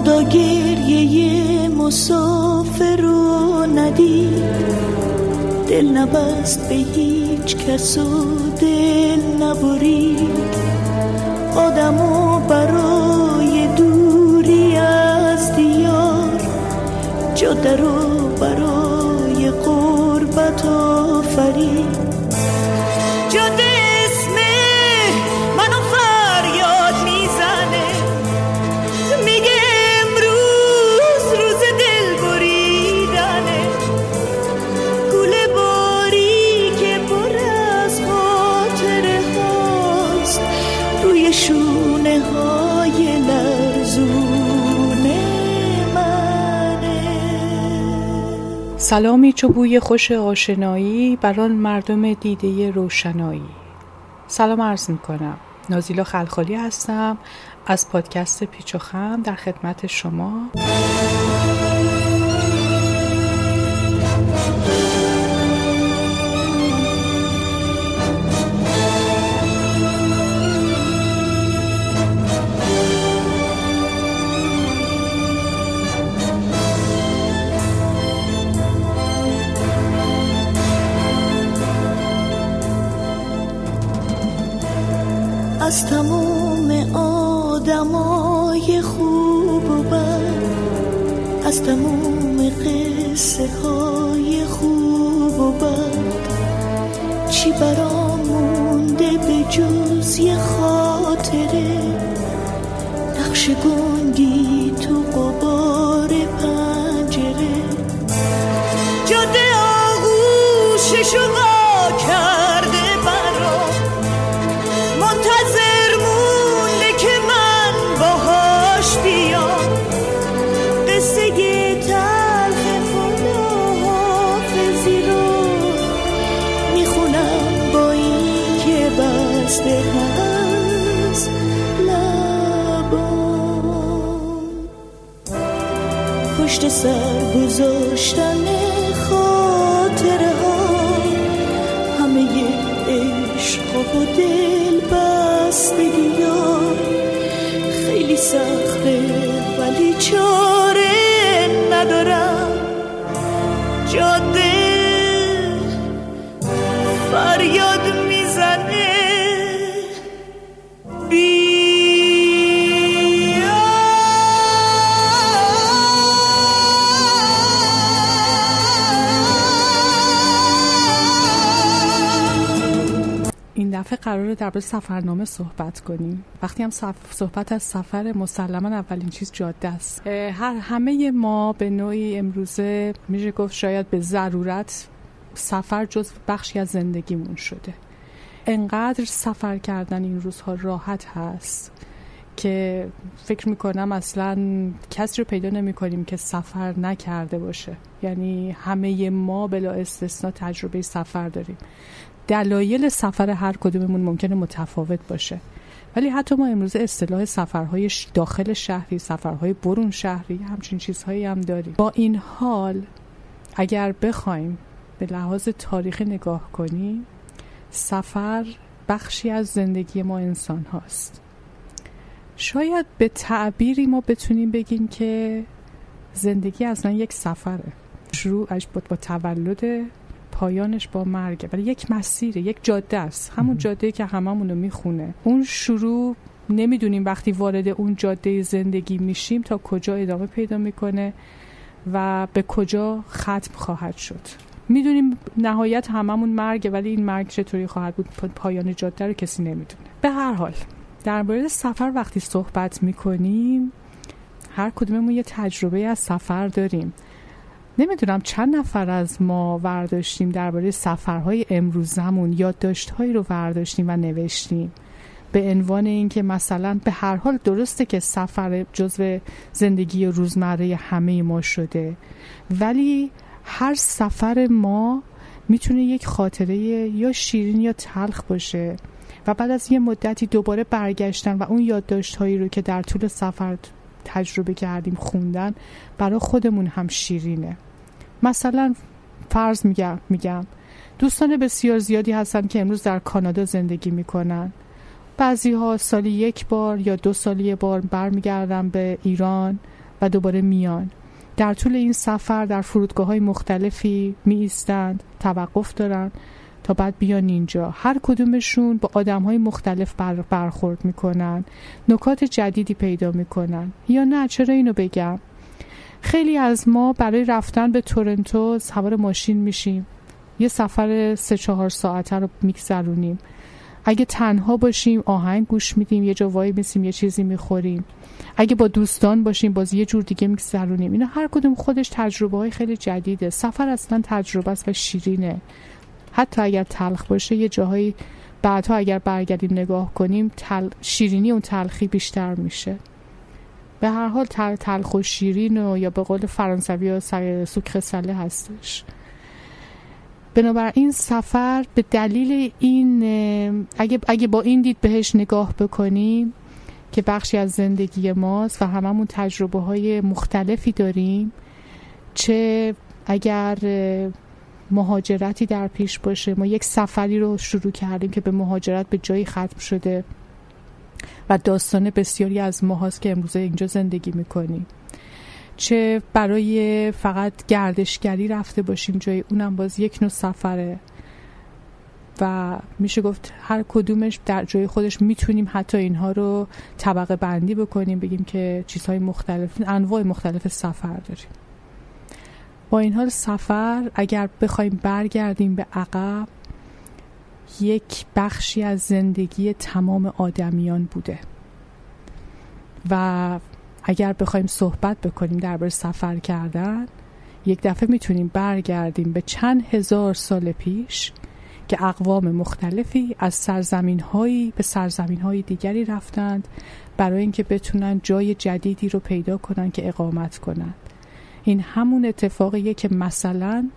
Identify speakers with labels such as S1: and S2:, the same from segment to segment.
S1: خدا گریه مسافر رو ندید. دل نبست به هیچ کس و دل نبرید. آدمو برای دوری از دیار جاده رو برای قربت
S2: سلامی چو بوی خوش آشنایی بران مردم دیده روشنایی. سلام عرض می کنم نازیلا خلخالی هستم. از پادکست پیچ و خم در خدمت شما.
S1: از تمام قصه های خوب و بد. چی برامونده
S2: درباره سفرنامه صحبت کنیم. وقتی هم صحبت از سفر مسلما اولین چیز جاده است. هر همه ما به نوعی امروزه میشه گفت شاید به ضرورت سفر جز بخشی از زندگیمون شده. انقدر سفر کردن این روزها راحت هست که فکر می‌کنم اصلا کسی رو پیدا نمی کنیم که سفر نکرده باشه. یعنی همه ما بلا استثنا تجربه سفر داریم. دلایل سفر هر کدوممون ممکنه متفاوت باشه. ولی حتی ما امروز اصطلاح سفرهای داخل شهری سفرهای برون شهری همچین چیزهایی هم داریم. با این حال اگر بخوایم به لحاظ تاریخی نگاه کنیم سفر بخشی از زندگی ما انسان هاست. شاید به تعبیری ما بتونیم بگیم که زندگی اصلا یک سفره. شروعش با تولد پایانش با مرگه ولی یک مسیره یک جاده است. همون جاده که هممون رو می‌خونه. اون شروع نمی‌دونیم وقتی وارد اون جاده زندگی میشیم تا کجا ادامه پیدا می‌کنه و به کجا ختم خواهد شد. می‌دونیم نهایت هممون مرگه ولی این مرگ چطوری خواهد بود؟ پایان جاده رو کسی نمی‌دونه. به هر حال در مورد سفر وقتی صحبت می‌کنیم هر کدوممون یه تجربه از سفر داریم. نمی‌دونم چند نفر از ما ورداشتیم درباره سفرهای امروزمون یادداشتهایی رو ورداشتیم و نوشتیم. به عنوان اینکه مثلا به هر حال درسته که سفر جزو زندگی روزمره همه ما شده ولی هر سفر ما می‌تونه یک خاطره یا شیرین یا تلخ باشه و بعد از یه مدتی دوباره برگشتن و اون یادداشتهایی رو که در طول سفر تجربه کردیم خوندن برای خودمون هم شیرینه. مثلا فرض میگم میگم دوستان بسیار زیادی هستن که امروز در کانادا زندگی می‌کنن. بعضی ها سالی یک بار یا دو سالی یه بار برمیگردن به ایران و دوباره میان. در طول این سفر در فرودگاه های مختلفی می ایستند توقف دارن. تا بعد بیان اینجا. هر کدومشون با آدم های مختلف بر برخورد می‌کنن. نکات جدیدی پیدا می‌کنن. یا نه چرا اینو بگم؟ خیلی از ما برای رفتن به تورنتو سوار ماشین میشیم. یه سفر سه چهار ساعته رو میگذرونیم. اگه تنها باشیم آهنگ گوش میدیم یه جا وای میسیم یه چیزی می‌خوریم. اگه با دوستان باشیم باز یه جور دیگه میگذرونیم. اینا هر کدوم خودش تجربه های خیلی جدیده. سفر اصلا تجربه است و شیرینه. حتی اگر تلخ باشه یه جاهایی بعدها اگر برگردیم نگاه کنیم تل... شیرینی اون تلخی بیشتر میشه. به هر حال تل... تلخ و شیرین و یا به قول فرانسوی ها سوک سله هستش. بنابراین سفر به دلیل این اگه, اگه با این دید بهش نگاه بکنیم که بخشی از زندگی ماست و هممون تجربه های مختلفی داریم چه اگر مهاجرتی در پیش باشه. ما یک سفری رو شروع کردیم که به مهاجرت به جایی ختم شده و داستان بسیاری از ما هاست که امروزه اینجا زندگی می‌کنیم. چه برای فقط گردشگری رفته باشیم جای اونم باز یک نوع سفره. و میشه گفت هر کدومش در جای خودش می‌تونیم حتی اینها رو طبقه بندی بکنیم بگیم که چیزهای مختلف انواع مختلف سفر داریم. با این حال سفر اگر بخوایم برگردیم به عقب یک بخشی از زندگی تمام آدمیان بوده. و اگر بخوایم صحبت بکنیم درباره سفر کردن یک دفعه می‌تونیم برگردیم به چند هزار سال پیش که اقوام مختلفی از سرزمین هایی به سرزمین های دیگری رفتند برای اینکه بتونن جای جدیدی رو پیدا کنن که اقامت کنند این همون اتفاقیه که مثلا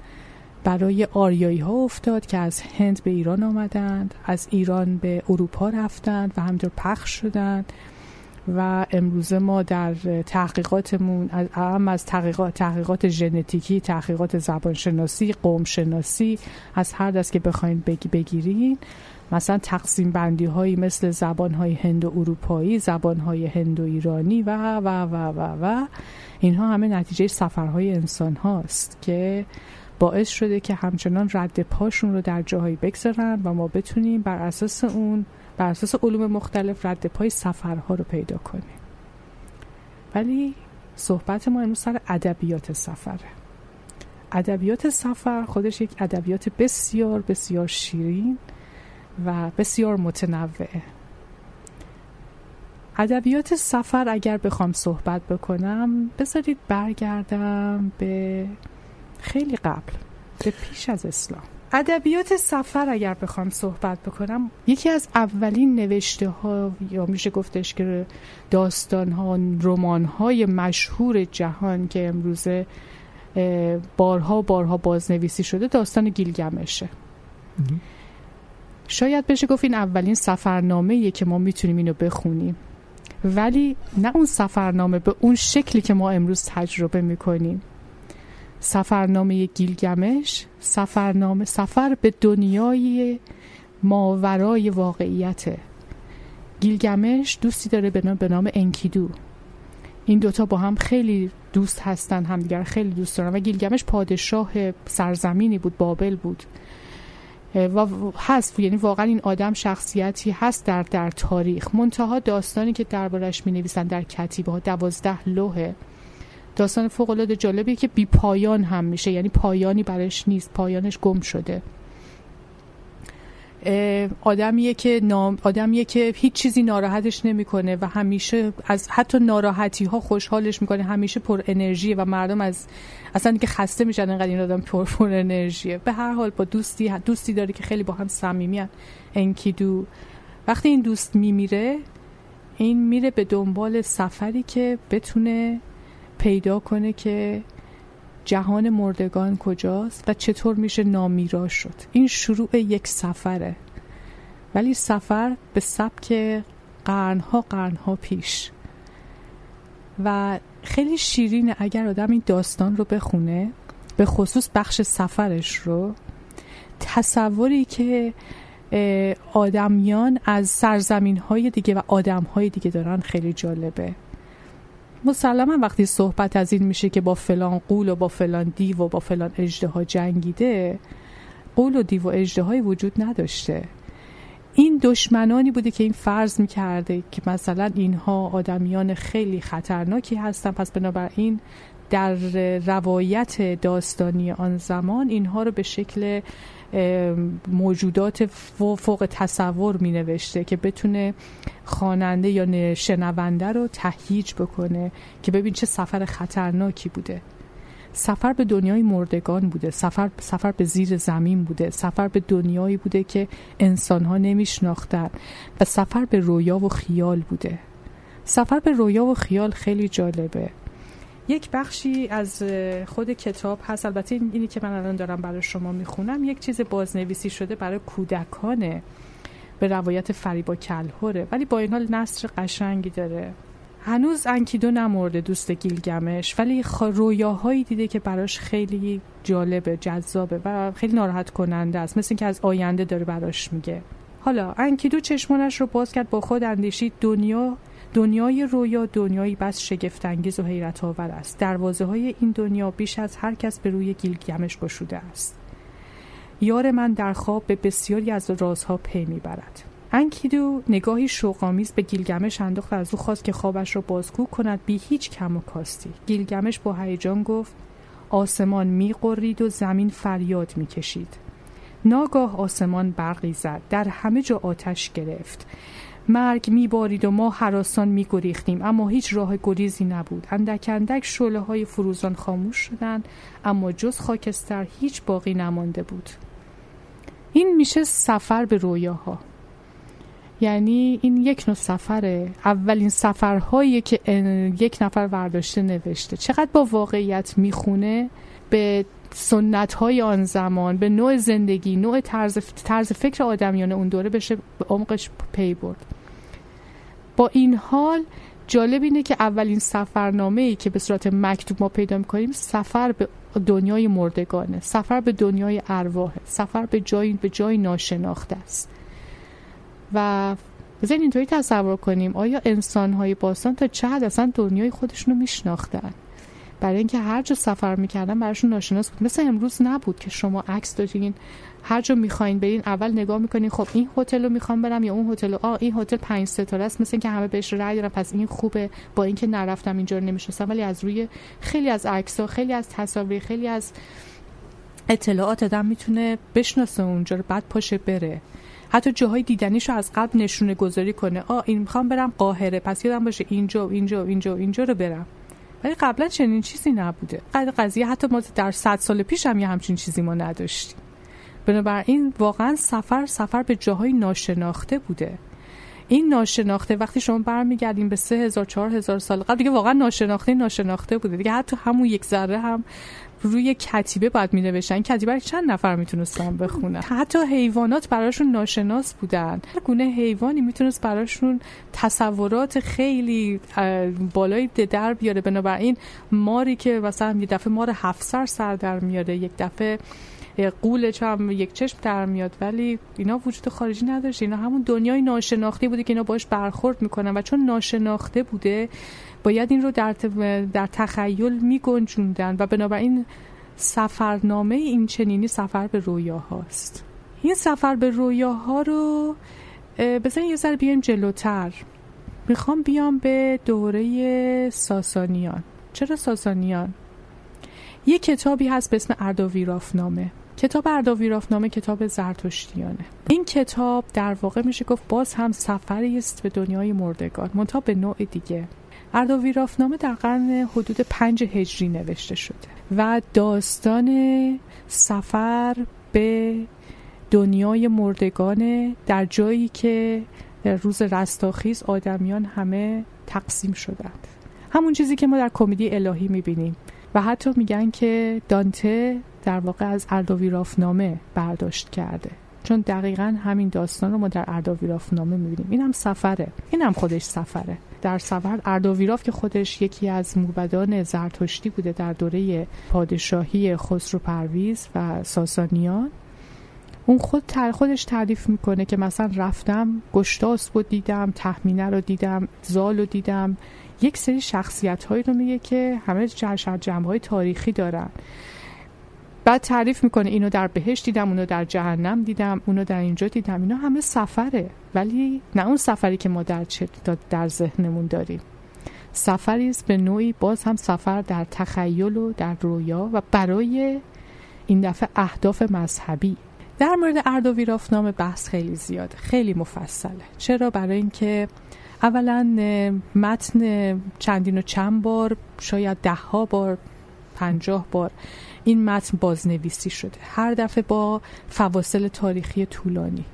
S2: برای آریایی ها افتاد که از هند به ایران آمدند از ایران به اروپا رفتند و همینطور پخش شدند و امروزه ما در تحقیقاتمون هم از تحقیقات, تحقیقات ژنتیکی تحقیقات زبانشناسی قومشناسی از هر دست که بخواین بگیرین. مثلا تقسیم بندی هایی مثل زبان های هند اروپایی زبان های هند ایرانی و و و و و. اینها همه نتیجه سفرهای انسان هاست که باعث شده که همچنان رد پاشون رو در جاهایی بگذارن و ما بتونیم بر اساس اون بر اساس علوم مختلف رد پای سفرها رو پیدا کنیم. ولی صحبت ما امروز سر ادبیات سفره. ادبیات سفر خودش یک ادبیات بسیار بسیار شیرین و بسیار متنوعه ادبیات سفر اگر بخوام صحبت بکنم بذارید برگردم به خیلی قبل به پیش از اسلام. ادبیات سفر اگر بخوام صحبت بکنم یکی از اولین نوشته ها یا میشه گفتش که داستان ها رمان های مشهور جهان که امروزه بارها بارها بازنویسی شده داستان گیلگمشه. شاید بشه گفت این اولین سفرنامه که ما می‌تونیم اینو بخونیم. ولی نه اون سفرنامه به اون شکلی که ما امروز تجربه می‌کنیم. سفرنامه گیلگمش سفرنامه سفر به دنیای ماورای واقعیت گیلگمش دوستی داره به نام, به نام انکیدو. این دوتا با هم خیلی دوست هستن همدیگر خیلی دوست دارن و گیلگمش پادشاه سرزمینی بود بابل بود. و هست. یعنی واقعا این آدم شخصیتی هست در در تاریخ. منتها داستانی که دربارش می نویسن در کتیبه ها دوازده لوحه. داستان فوق العاده جالبیه که بی پایان هم میشه. یعنی پایانی برش نیست. پایانش گم شده. آدمیه که نام آدمیه که هیچ چیزی ناراحتش نمی‌کنه و همیشه از حتی ناراحتی ها خوشحالش می‌کنه. همیشه پر انرژی و مردم از اصلا که خسته میشن انقدر این آدم پر پر انرژیه. به هر حال با دوستی دوستی داره که خیلی با هم صمیمیان انکیدو. وقتی این دوست میمیره این میره به دنبال سفری که بتونه پیدا کنه که جهان مردگان کجاست و چطور میشه نامیرا شد. این شروع یک سفره. ولی سفر به سبک قرنها قرنها پیش. و خیلی شیرینه اگر آدم این داستان رو بخونه به خصوص بخش سفرش رو تصوری که آدمیان از سرزمین های دیگه و آدم های دیگه دارن خیلی جالبه. مسلما وقتی صحبت از این میشه که با فلان قول و با فلان دیو و با فلان اجده جنگیده قول و دیو و اجده وجود نداشته. این دشمنانی بوده که این فرض می‌کرده که مثلا اینها آدمیان خیلی خطرناکی هستن. پس بنابراین در روایت داستانی آن زمان اینها رو به شکل موجودات فوق تصور می نوشته که بتونه خواننده یا شنونده رو تهییج بکنه که ببین چه سفر خطرناکی بوده. سفر به دنیای مردگان بوده سفر سفر به زیر زمین بوده سفر به دنیایی بوده که انسانها نمیشناختن و سفر به رویا و خیال بوده. سفر به رویا و خیال خیلی جالبه. یک بخشی از خود کتاب هست. البته اینی که من الان دارم برای شما می‌خونم یک چیز بازنویسی شده برای کودکانه به روایت فریبا کلهوره. ولی با این حال نصر قشنگی داره. هنوز انکیدو نمورده دوست گیلگمش ولی رویاهایی دیده که براش خیلی جالبه جذابه و خیلی ناراحت کننده است. مثل اینکه از آینده داره براش میگه. حالا انکیدو چشمانش رو باز کرد با خود اندیشید دنیا دنیای رویا دنیایی بس شگفتانگیز و حیرت آور است. دروازه های این دنیا بیش از هر کس به روی گیلگمش گشوده است. یار من در خواب به بسیاری از رازها پی می‌برد. انکیدو نگاهی شوقآمیز به گیلگمش انداخت و از او خواست که خوابش را بازگو کند بی هیچ کم و کاستی. گیلگمش با هیجان گفت آسمان می‌غرید و زمین فریاد می‌کشید. ناگاه آسمان برقی زد. در همه جا آتش گرفت. مرگ میبارید و ما حراسان میگریختیم. اما هیچ راه گریزی نبود. اندک اندک شعله های فروزان خاموش شدند اما جز خاکستر هیچ باقی نمانده بود. این میشه سفر به رویاها. یعنی این یک نوع سفره. اولین سفرهایی که یک نفر ورداشته نوشته. چقدر با واقعیت می‌خونه؟ به سنت های آن زمان به نوع زندگی نوع طرز, طرز فکر آدمیان اون دوره بشه به عمقش پی برد. با این حال جالب اینه که اولین سفرنامه ای که به صورت مکتوب ما پیدا می‌کنیم سفر به دنیای مردگانه سفر به دنیای ارواحه سفر به جای به جای ناشناخته است. و بزنین اینطوری تصور کنیم آیا انسان های باستان تا چه حد اصلا دنیای خودشون رو میشناختن؟ برای اینکه هر جا سفر می‌کردن براشون ناشناس بود. مثل امروز نبود که شما عکس دارین هر جا می‌خواین برین اول نگاه می‌کنین خب این هتل رو می‌خوام برم یا اون هتل آ این هتل پنج ستاره است مثل اینکه همه بهش رأی دارن پس این خوبه. با اینکه نرفتم اینجا رو نمی‌شناسم ولی از روی خیلی از عکس ها خیلی از تصاویر خیلی از اطلاعات آدم می‌تونه بشناسه اونجا رو بعد پاشه بره. حتی جاهای دیدنیش رو از قبل نشونه گذاری کنه. آ این می‌خوام برم قاهره. پس یادم باشه اینجا و اینجا و اینجا و اینجا رو برم. ولی قبلا چنین چیزی نبوده. قضیه حتی ما در صد سال پیش هم یه همچین چیزی ما نداشتیم. بنابراین واقعا سفر سفر به جاهای ناشناخته بوده. این ناشناخته وقتی شما برمیگردیم به سه هزار چهار هزار سال قبل دیگه واقعا ناشناخته ناشناخته بوده. دیگه حتی همون یک ذره هم روی کتیبه باید می نوشتن کتیبه چند نفر می‌تونستن بخونن؟ حتی حیوانات براشون ناشناس بودن. گونه حیوانی می‌تونست براشون تصورات خیلی بالای در بیاره. بنابراین ماری که مثلا یه دفعه مار هفت سر سر در میاره یک دفعه قولش هم یک چشم در میاد. ولی اینا وجود خارجی نداشته اینا همون دنیای ناشناخته بوده که اینا باش برخورد می‌کنن. و چون ناشناخته بوده باید این رو در, در تخیل میگنجوندن و بنابراین سفرنامه این چنینی سفر به رویاهاست. این سفر به رویاها رو بزنین یه ذره بیایم جلوتر. می‌خوام بیام به دوره ساسانیان. چرا ساسانیان؟ یه کتابی هست به اسم ارداویرافنامه کتاب ارداویرافنامه کتاب زرتشتیانه. این کتاب در واقع میشه گفت باز هم سفری است به دنیای مردگان منتها به نوع دیگه. ارداویرافنامه در قرن حدود پنج هجری نوشته شده و داستان سفر به دنیای مردگان در جایی که در روز رستاخیز آدمیان همه تقسیم شدند. همون چیزی که ما در کمدی الهی می‌بینیم و حتی میگن که دانته در واقع از اردویرافنامه برداشت کرده. چون دقیقا همین داستان رو ما در اردویرافنامه می‌بینیم. این هم سفره. این هم خودش سفره. در سفر اردویراف که خودش یکی از موبدان زرتشتی بوده در دوره پادشاهی خسرو پرویز و ساسانیان اون خود تر خودش تعریف می‌کنه که مثلا رفتم گشتاس رو دیدم تحمینه رو دیدم زال رو دیدم. یک سری شخصیت هایی رو میگه که همه جمع های تاریخی دارن. بعد تعریف می‌کنه اینو در بهشت دیدم اونو در جهنم دیدم اونو در اینجا دیدم. اینا همه سفره. ولی نه اون سفری که ما در, در ذهنمون داریم. سفری است به نوعی باز هم سفر در تخیل و در رویا و برای این دفعه اهداف مذهبی. در مورد اردویرافنامه بحث خیلی زیاده خیلی مفصله. چرا؟ برای اینکه اولا متن چندین و چند بار شاید ده ها بار پنجاه بار این متن بازنویسی شده. هر دفعه با فواصل تاریخی طولانی.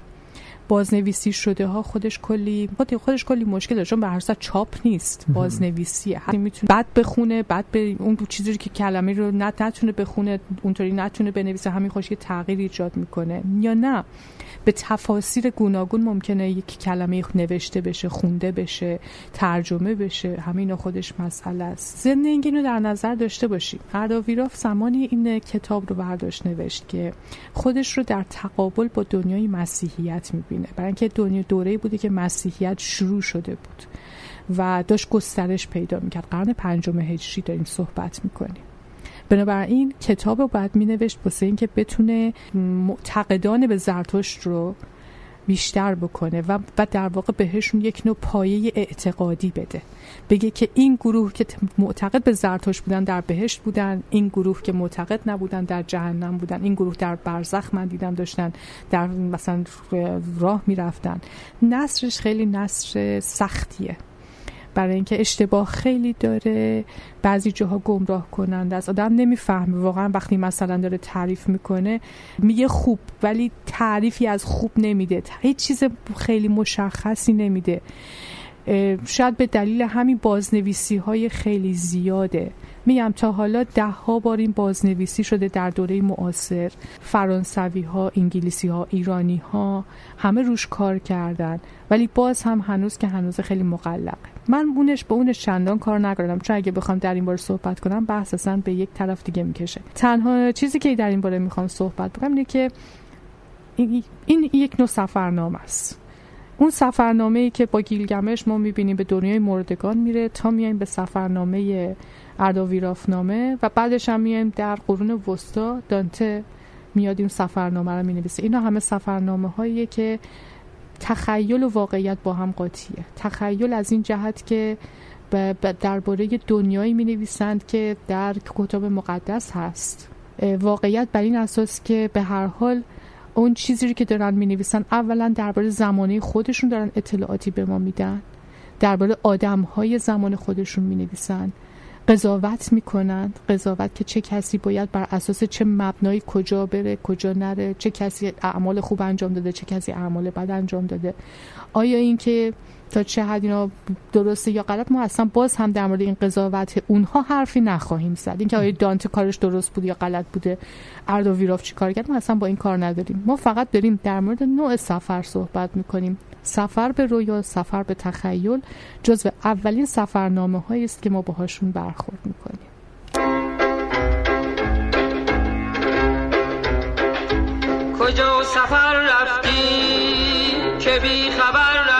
S2: بازنویسی شده ها خودش کلی خودش کلی مشکل داره چون به هر چاپ نیست بازنویسیه می‌تونه بعد بخونه بعد به اون چیزی که کلمه رو نتونه بخونه اونطوری نتونه بنویسه همین خوش تغییر ایجاد می‌کنه. یا نه. به تفاسیر گوناگون ممکنه یک کلمه نوشته بشه خونده بشه ترجمه بشه همین خودش مسئله است. زندگی رو در نظر داشته باشیم ارداویراف زمانی این کتاب رو برداشت نوشت که خودش رو در تقابل با دنیای مسیحیت می‌بینه. برای اینکه دنیا دوره بوده که مسیحیت شروع شده بود و داشت گسترش پیدا می‌کرد. قرن پنجم هجری داریم صحبت می‌کنیم. بنابراین کتاب رو باید می نوشت واسه اینکه بتونه معتقدان به زرتشت رو بیشتر بکنه و, و در واقع بهشون یک نوع پایه اعتقادی بده. بگه که این گروه که معتقد به زرتشت بودن در بهشت بودن این گروه که معتقد نبودن در جهنم بودن این گروه در برزخ من دیدم داشتن در مثلا راه می‌رفتن. نصرش خیلی نصر سختیه. برای اینکه اشتباه خیلی داره. بعضی جاها گمراه کننده است. آدم نمی‌فهمه. واقعا وقتی مثلا داره تعریف می‌کنه میگه خوب ولی تعریفی از خوب نمیده. هیچ چیز خیلی مشخصی نمیده. شاید به دلیل همین بازنویسی های خیلی زیاده. میگم تا حالا ده ها بار این بازنویسی شده در دوره معاصر. فرانسوی ها انگلیسی ها ایرانی ها همه روش کار کردن. ولی باز هم هنوز که هنوز خیلی مقلقه من اونش به اونش چندان کار نکردم. چون اگه بخوام در این باره صحبت کنم بحث اصلا به یک طرف دیگه می‌کشه. تنها چیزی که در این باره می‌خوام صحبت بکنم اینه که این یک نوع سفرنامه است. اون سفرنامه ای که با گیلگمش ما می‌بینیم به دنیای مردگان میره تا میایم به سفرنامه اردویرافنامه و بعدش هم میایم در قرون وسطا. دانته میاد این سفرنامه رو می‌نویسه. اینا همه سفرنامه هاییه که تخیل و واقعیت با هم قاطیه. تخیل از این جهت که درباره دنیایی می نویسند که در کتاب مقدس هست. واقعیت بر این اساس که به هر حال اون چیزی که دارن می نویسن اولا درباره زمانه خودشون دارن اطلاعاتی به ما میدن. درباره آدم های زمان خودشون می نویسن قضاوت می‌کنند قضاوت که چه کسی باید بر اساس چه مبنایی کجا بره کجا نره چه کسی اعمال خوب انجام داده چه کسی اعمال بد انجام داده. آیا اینکه تا چه حد اینا درسته یا غلط ما اصلا باز هم در مورد این قضاوت اونها حرفی نخواهیم زد. اینکه آیا دانت کارش درست بود یا غلط بوده اردو ویراف چی کار کرد ما اصلا با این کار نداریم. ما فقط داریم در مورد نوع سفر صحبت می‌کنیم. سفر به رویا سفر به تخیل جزو اولین سفرنامه هایی است که ما باهاشون برخورد می‌کنیم.
S3: کجا سفر رفتی؟ که بی خبر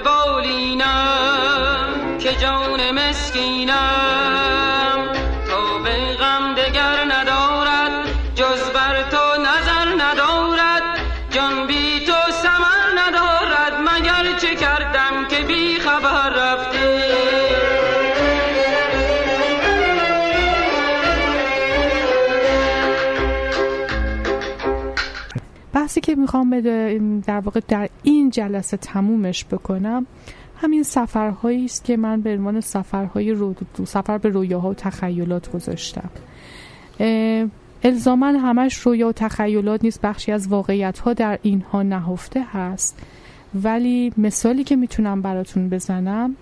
S3: بالینم که جان مسکینم
S2: بحثی که می‌خوام در واقع در این جلسه تمومش بکنم همین سفرهایی است که من به عنوان سفرهای رو... سفر به رویاها و تخیلات گذاشتم. الزاما همش رویا و تخیلات نیست بخشی از واقعیت ها در اینها نهفته هست. ولی مثالی که می‌تونم براتون بزنم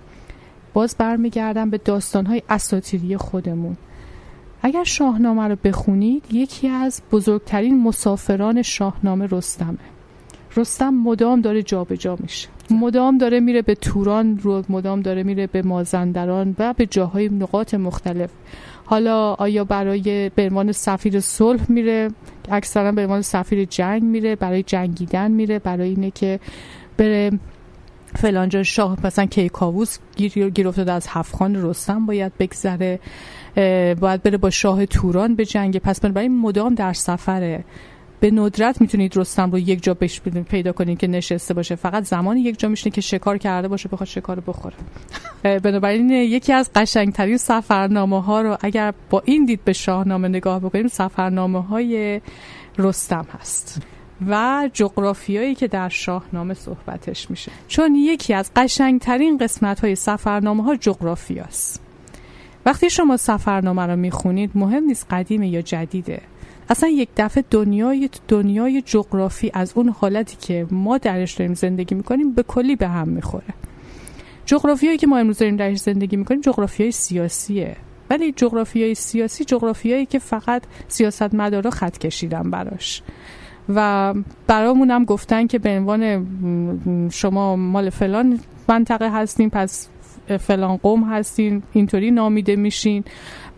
S2: باز برمیگردم به داستانهای اساتیری خودمون. اگر شاهنامه رو بخونید یکی از بزرگترین مسافران شاهنامه رستمه. رستم مدام داره جابجا جا میشه. مدام داره میره به توران رو مدام داره میره به مازندران و به جاهای نقاط مختلف. حالا آیا برای به عنوان سفیر صلح میره؟ اکثرا به عنوان سفیر جنگ میره برای جنگیدن میره برای اینه که بره فلانجا شاه مثلا کیکاووس گیر, افتاده از هفخان رستم باید بگذره. باید بره با شاه توران به جنگ. پس بنابراین مدام در سفره. به ندرت می‌تونید رستم رو یک جا بش پیدا کنید که نشسته باشه. فقط زمانی یک جا میشینه که شکار کرده باشه بخواد شکار بخوره. بنابراین یکی از قشنگترین سفرنامه ها رو اگر با این دید به شاهنامه نگاه بکنیم سفرنامه های رستم هست و جغرافیایی که در شاهنامه صحبتش میشه. چون یکی از قشنگترین قسمت های سفرنامه ها جغرافیاست. وقتی شما سفرنامه رو می‌خونید مهم نیست قدیمه یا جدیده. اصلا یک دفعه دنیای دنیای جغرافی از اون حالتی که ما درش داریم زندگی می‌کنیم به کلی به هم می‌خوره. جغرافیایی که ما امروز داریم درش زندگی می‌کنیم جغرافیای سیاسیه. ولی جغرافیای سیاسی جغرافیایی که فقط سیاست مدارا خط کشیدن براش. و برامون هم گفتن که به عنوان شما مال فلان منطقه هستین پس فلان قوم هستین اینطوری نامیده میشین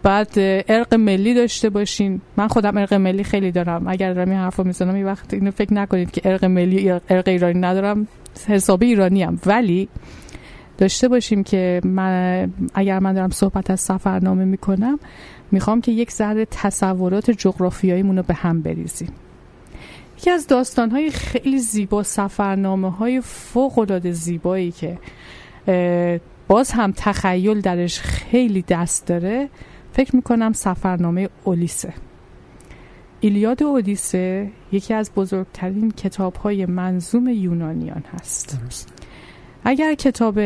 S2: بعد ارق ملی داشته باشین. من خودم ارق ملی خیلی دارم. اگر دارم این حرفو می‌زنم یه وقت اینو فکر نکنید که ارق ملی ارق ایرانی ندارم. حسابی ایرانی هم ولی داشته باشیم که من اگر من دارم صحبت از سفرنامه می‌کنم می‌خوام که یک ذره تصورات جغرافیاییمون رو به هم بریزیم. یکی از داستانهای خیلی زیبا سفرنامه های فوق العاده زیبایی که باز هم تخیل درش خیلی دست داره. فکر می‌کنم سفرنامه اولیسه. ایلیاد اودیسه یکی از بزرگترین کتاب های منظوم یونانیان هست. اگر کتاب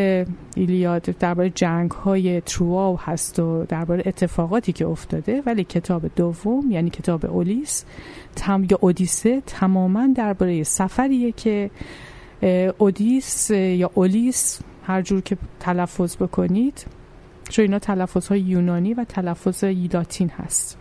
S2: ایلیاد درباره جنگ های ترواو هست و درباره اتفاقاتی که افتاده ولی کتاب دوم یعنی کتاب اولیس تم یا اودیسه تماما درباره سفریه که اودیس یا اولیس هر جور که تلفظ بکنید چون اینا تلفظ های یونانی و تلفظ لاتین هست.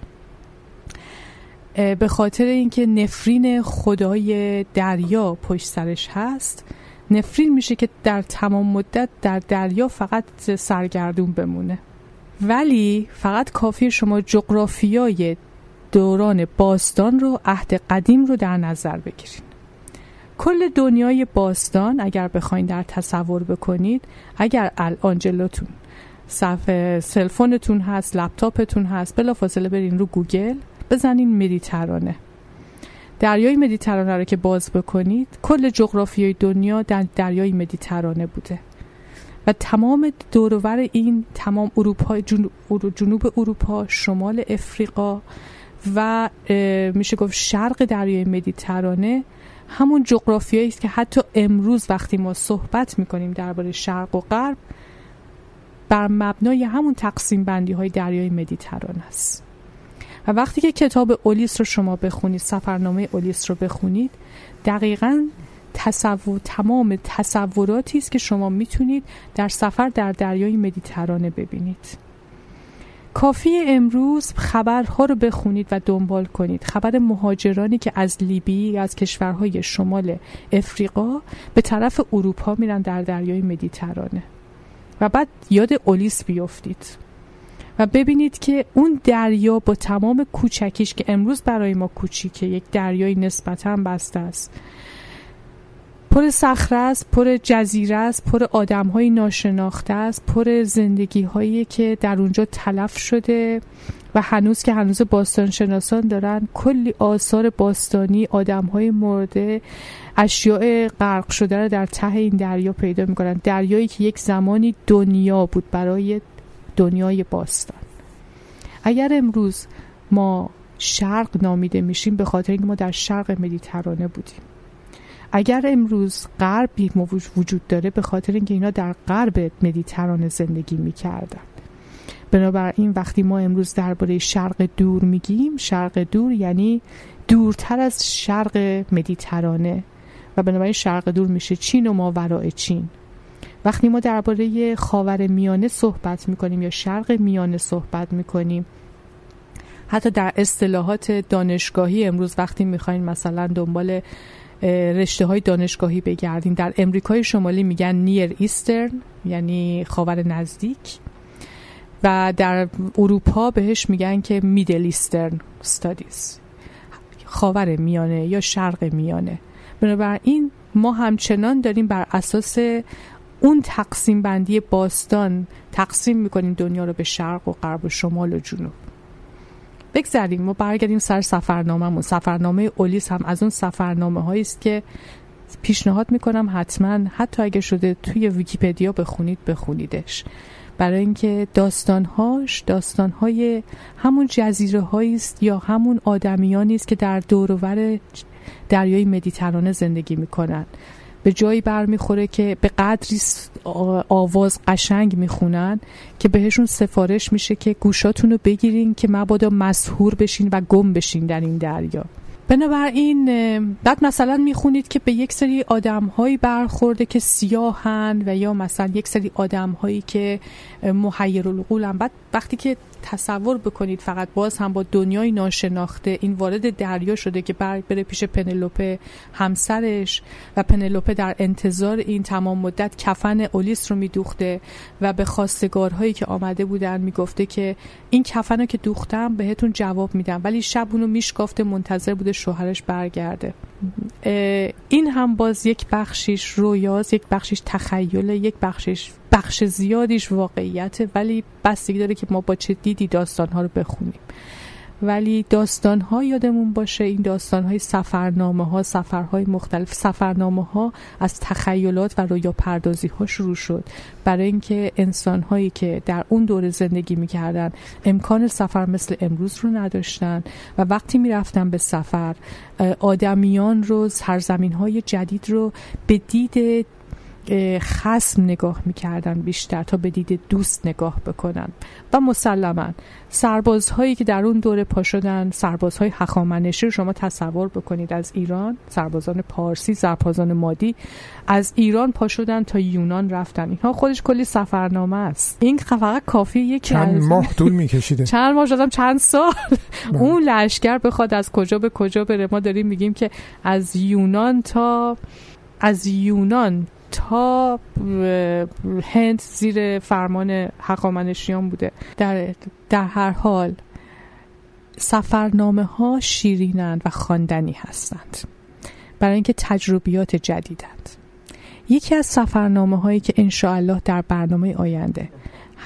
S2: به خاطر اینکه نفرین خدای دریا پشت سرش هست نفرین میشه که در تمام مدت در دریا فقط سرگردون بمونه. ولی فقط کافی شما جغرافیای دوران باستان رو عهد قدیم رو در نظر بگیرید. کل دنیای باستان اگر بخواین در تصور بکنید اگر الان جلوتون صفحه cell phone تون هست لپتاپتون هست بلافاصله برین رو گوگل بزنین مدیترانه. دریای مدیترانه رو که باز بکنید کل جغرافیای دنیا در دریای مدیترانه بوده. و تمام دور و ور این تمام اروپا جنوب اروپا شمال افریقا و میشه گفت شرق دریای مدیترانه همون جغرافیایی است که حتی امروز وقتی ما صحبت می‌کنیم درباره شرق و غرب بر مبنای همون تقسیم بندی های دریای مدیترانه است. و وقتی که کتاب اولیس رو شما بخونید سفرنامه اولیس رو بخونید دقیقا تصور تمام تصوراتی است که شما می‌تونید در سفر در دریای مدیترانه ببینید. کافی امروز خبرها رو بخونید و دنبال کنید. خبر مهاجرانی که از لیبی از کشورهای شمال افریقا به طرف اروپا میرن در دریای مدیترانه. و بعد یاد اولیس بیفتید. و ببینید که اون دریا با تمام کوچکیش که امروز برای ما کوچیکه یک دریای نسبتا بسته است. پر صخره است پر جزیره است پر آدم های ناشناخته است پر زندگی هایی که در اونجا تلف شده و هنوز که هنوز باستان شناسان دارن. کلی آثار باستانی آدم های مرده اشیاء غرق شده رو در ته این دریا پیدا می‌کنن. دریایی که یک زمانی دنیا بود برای دنیای باستان. اگر امروز ما شرق نامیده میشیم به خاطر اینکه ما در شرق مدیترانه بودیم. اگر امروز غربی وجود داره به خاطر اینکه اینا در غرب مدیترانه زندگی می‌کردن. بنابراین وقتی ما امروز درباره شرق دور میگیم شرق دور یعنی دورتر از شرق مدیترانه و بنابراین شرق دور میشه چین و ماورای چین. وقتی ما درباره خاور میانه صحبت می‌کنیم یا شرق میانه صحبت می‌کنیم حتی در اصطلاحات دانشگاهی امروز وقتی می‌خواین مثلا دنبال رشته های دانشگاهی بگردین در امریکای شمالی میگن Near Eastern یعنی خاور نزدیک. و در اروپا بهش میگن که Middle Eastern Studies خاور میانه یا شرق میانه. بنابراین ما همچنان داریم بر اساس اون تقسیم بندی باستان تقسیم می‌کنیم دنیا رو به شرق و غرب و شمال و جنوب. بگذاریم ما برگردیم سر سفرنامهمون. سفرنامه اولیس هم از اون سفرنامه هایی است که پیشنهاد می‌کنم حتما حتی اگه شده توی ویکیپدیا بخونید بخونیدش. برای اینکه داستانهاش داستانهای همون جزیره است یا همون آدمیانی است که در دورور دریای مدیترانه زندگی می‌کنن. به جایی برمیخوره که به قدری آواز قشنگ می‌خونن که بهشون سفارش میشه که گوشاتون رو بگیرین که مبادا مسهور بشین و گم بشین در این دریا. بنابراین بعد مثلا می‌خونید که به یک سری آدم هایی برخورده که سیاهن و یا مثلا یک سری آدم هایی که محیر القولن بعد وقتی که تصور بکنید. فقط باز هم با دنیای ناشناخته این وارد دریا شده که بر بره پیش پنلوپه همسرش و پنلوپه در انتظار این تمام مدت کفن اولیس رو میدوخته و به خواستگارهایی که آمده بودن می‌گفته که این کفن رو که دوختم بهتون جواب میدم. ولی شب اونو میشکافته منتظر بوده شوهرش برگرده. این هم باز یک بخشیش رویاز یک بخشیش تخیل یک بخشیش بخش زیادیش واقعیته ولی بستگی داره که ما با چه دیدی داستانها رو بخونیم. ولی داستان ها یادمون باشه. این داستان های سفرنامه ها سفرهای مختلف سفرنامه ها از تخیلات و رویا پردازی ها شروع شد. برای اینکه انسان هایی که در اون دوره زندگی می‌کردن امکان سفر مثل امروز رو نداشتن و وقتی می‌رفتن به سفر آدمیان رو سرزمین های جدید رو به دید خسم نگاه می‌کردن بیشتر تا به دید دوست نگاه بکنن و مسلما. سربازهایی که در اون دوره پا شدن سربازهای هخامنشی رو شما تصور بکنید. از ایران سربازان پارسی سربازان مادی از ایران پا شدن تا یونان رفتن. اینها خودش کلی سفرنامه است. این فقط کافی یک
S4: چند ماه طول میکشیده.
S2: چند ماه شدم؟ چند سال. بله. اون لشکر بخواد از کجا به کجا بره. ما داریم میگیم که از یونان تا از یونان تا هند زیر فرمان حقامنشیان بوده. در, در هر حال سفرنامه ها شیرینند و خواندنی هستند. برای اینکه تجربیات جدیدند. یکی از سفرنامه هایی که انشاءالله در برنامه آینده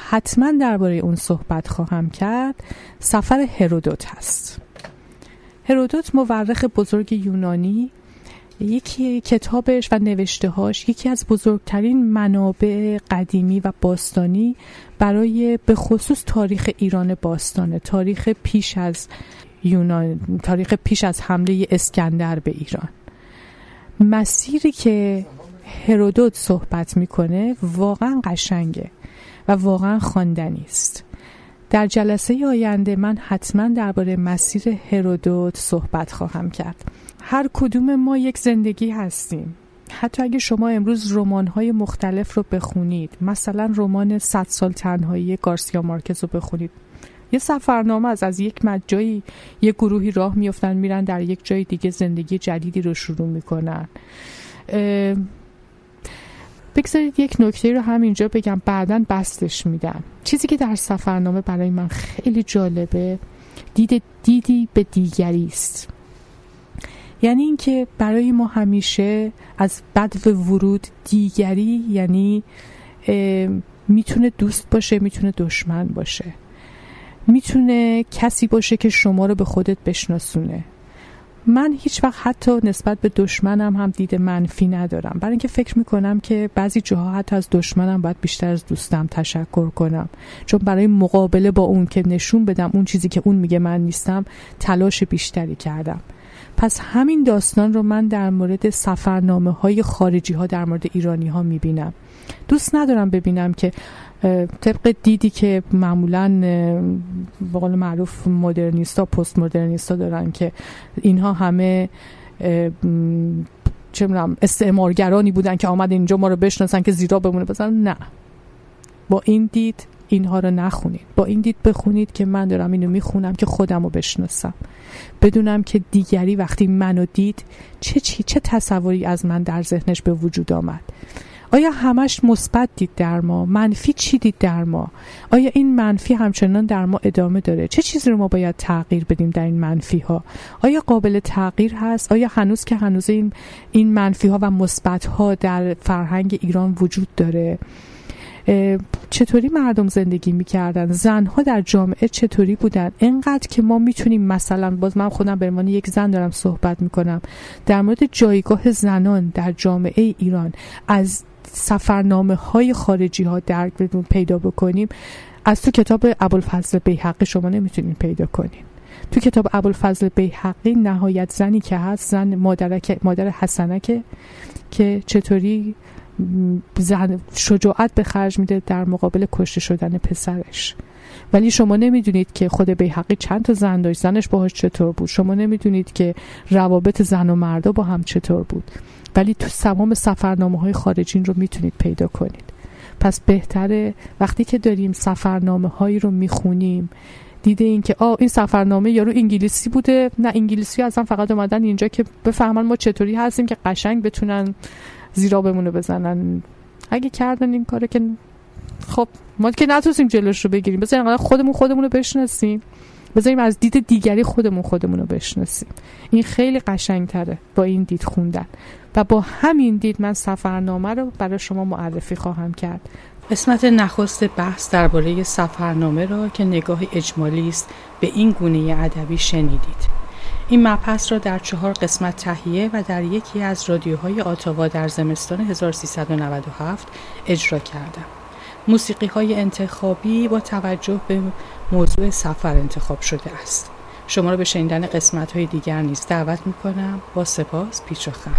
S2: حتما درباره اون صحبت خواهم کرد سفر هرودوت هست. هرودوت مورخ بزرگ یونانی یکی کتابش و نوشتهاش یکی از بزرگترین منابع قدیمی و باستانی برای به خصوص تاریخ ایران باستانه تاریخ پیش از یونان تاریخ پیش از حمله اسکندر به ایران. مسیری که هرودوت صحبت می‌کنه واقعا قشنگه و واقعا خواندنی است. در جلسه آینده من حتما درباره مسیر هرودوت صحبت خواهم کرد. هر کدوم ما یک زندگی هستیم. حتی اگه شما امروز های مختلف رو بخونید مثلا رمان صد سال تنهایی گارسیا مارکز رو بخونید یه سفرنامه از از یک مجایی یه گروهی راه میفتن میرن در یک جای دیگه زندگی جدیدی رو شروع می‌کنن. بگذارید یک نکته رو همینجا بگم بعدا بستش میدم. چیزی که در سفرنامه برای من خیلی جالبه دید دیدی به دیگری است. یعنی اینکه برای ما همیشه از بد ورود دیگری یعنی می‌تونه دوست باشه می‌تونه دشمن باشه. می‌تونه کسی باشه که شما رو به خودت بشناسونه. من هیچ وقت حتی نسبت به دشمنم هم دید منفی ندارم. برای اینکه فکر می‌کنم که بعضی جاها حتی از دشمنم باید بیشتر از دوستم تشکر کنم. چون برای مقابله با اون که نشون بدم اون چیزی که اون میگه من نیستم تلاش بیشتری کردم. پس همین داستان رو من در مورد سفرنامه های خارجی ها در مورد ایرانی ها می‌بینم. دوست ندارم ببینم که طبق دیدی که معمولا به قول معروف مدرنیستا پست مدرنیستا دارن که اینها همه چه استعمارگرانی بودن که آمد اینجا ما رو بشناسن که زیرا بمونه. بزن نه. با این دید اینها رو نخونید. با این دید بخونید که من دارم اینو می‌خونم که خودم رو بشناسم. بدونم که دیگری وقتی منو دید چه چی چه تصوری از من در ذهنش به وجود آمد. آیا همش مثبت دید در ما؟ منفی چی دید در ما؟ آیا این منفی همچنان در ما ادامه داره؟ چه چیزی رو ما باید تغییر بدیم در این منفی ها آیا قابل تغییر هست؟ آیا هنوز که هنوز این این منفی ها و مثبت ها در فرهنگ ایران وجود داره؟ چطوری مردم زندگی می‌کردن؟ زنها در جامعه چطوری بودن؟ انقدر که ما می‌تونیم مثلا باز من خودم به عنوان یک زن دارم صحبت می‌کنم در مورد جایگاه زنان در جامعه ایران از سفرنامه های خارجی ها درک پیدا بکنیم از تو کتاب ابوالفضل بیحقی شما نمی‌تونین پیدا کنین. تو کتاب ابوالفضل بیحقی نهایت زنی که هست زن مادر حسنکه که چطوری شجاعت به خرج میده در مقابل کشته شدن پسرش. ولی شما نمی‌دونید که خود بیحقی چند تا زن داشت زنش باهاش چطور بود. شما نمی‌دونید که روابط زن و مردا با هم چطور بود. ولی تو تمام سفرنامه های خارجین رو می‌تونید پیدا کنید. پس بهتره وقتی که داریم سفرنامه هایی رو می‌خونیم دیده این که آ این سفرنامه یارو انگلیسی بوده نه انگلیسی اصلا فقط اومدن اینجا که بفهمن ما چطوری هستیم که قشنگ بتونن زیرا بمونه بزنن. اگه کردن این کاره که خب ما که نتونستیم جلوش رو بگیریم. بذاریم خودمون خودمون رو بشناسیم. بذاریم از دید دیگری خودمون خودمون رو بشناسیم. این خیلی قشنگ تره با این دید خوندن. و با همین دید من سفرنامه رو برای شما معرفی خواهم کرد. قسمت نخست بحث درباره سفرنامه را که نگاه اجمالی است به این گونه ادبی شنیدید. این مبحث را در چهار قسمت تهیه و در یکی از رادیوهای آتاوا در زمستان 1397 اجرا کردم. موسیقی های انتخابی با توجه به موضوع سفر انتخاب شده است. شما را به شنیدن قسمت های دیگر نیز دعوت می کنم. با سپاس پیچ و خم.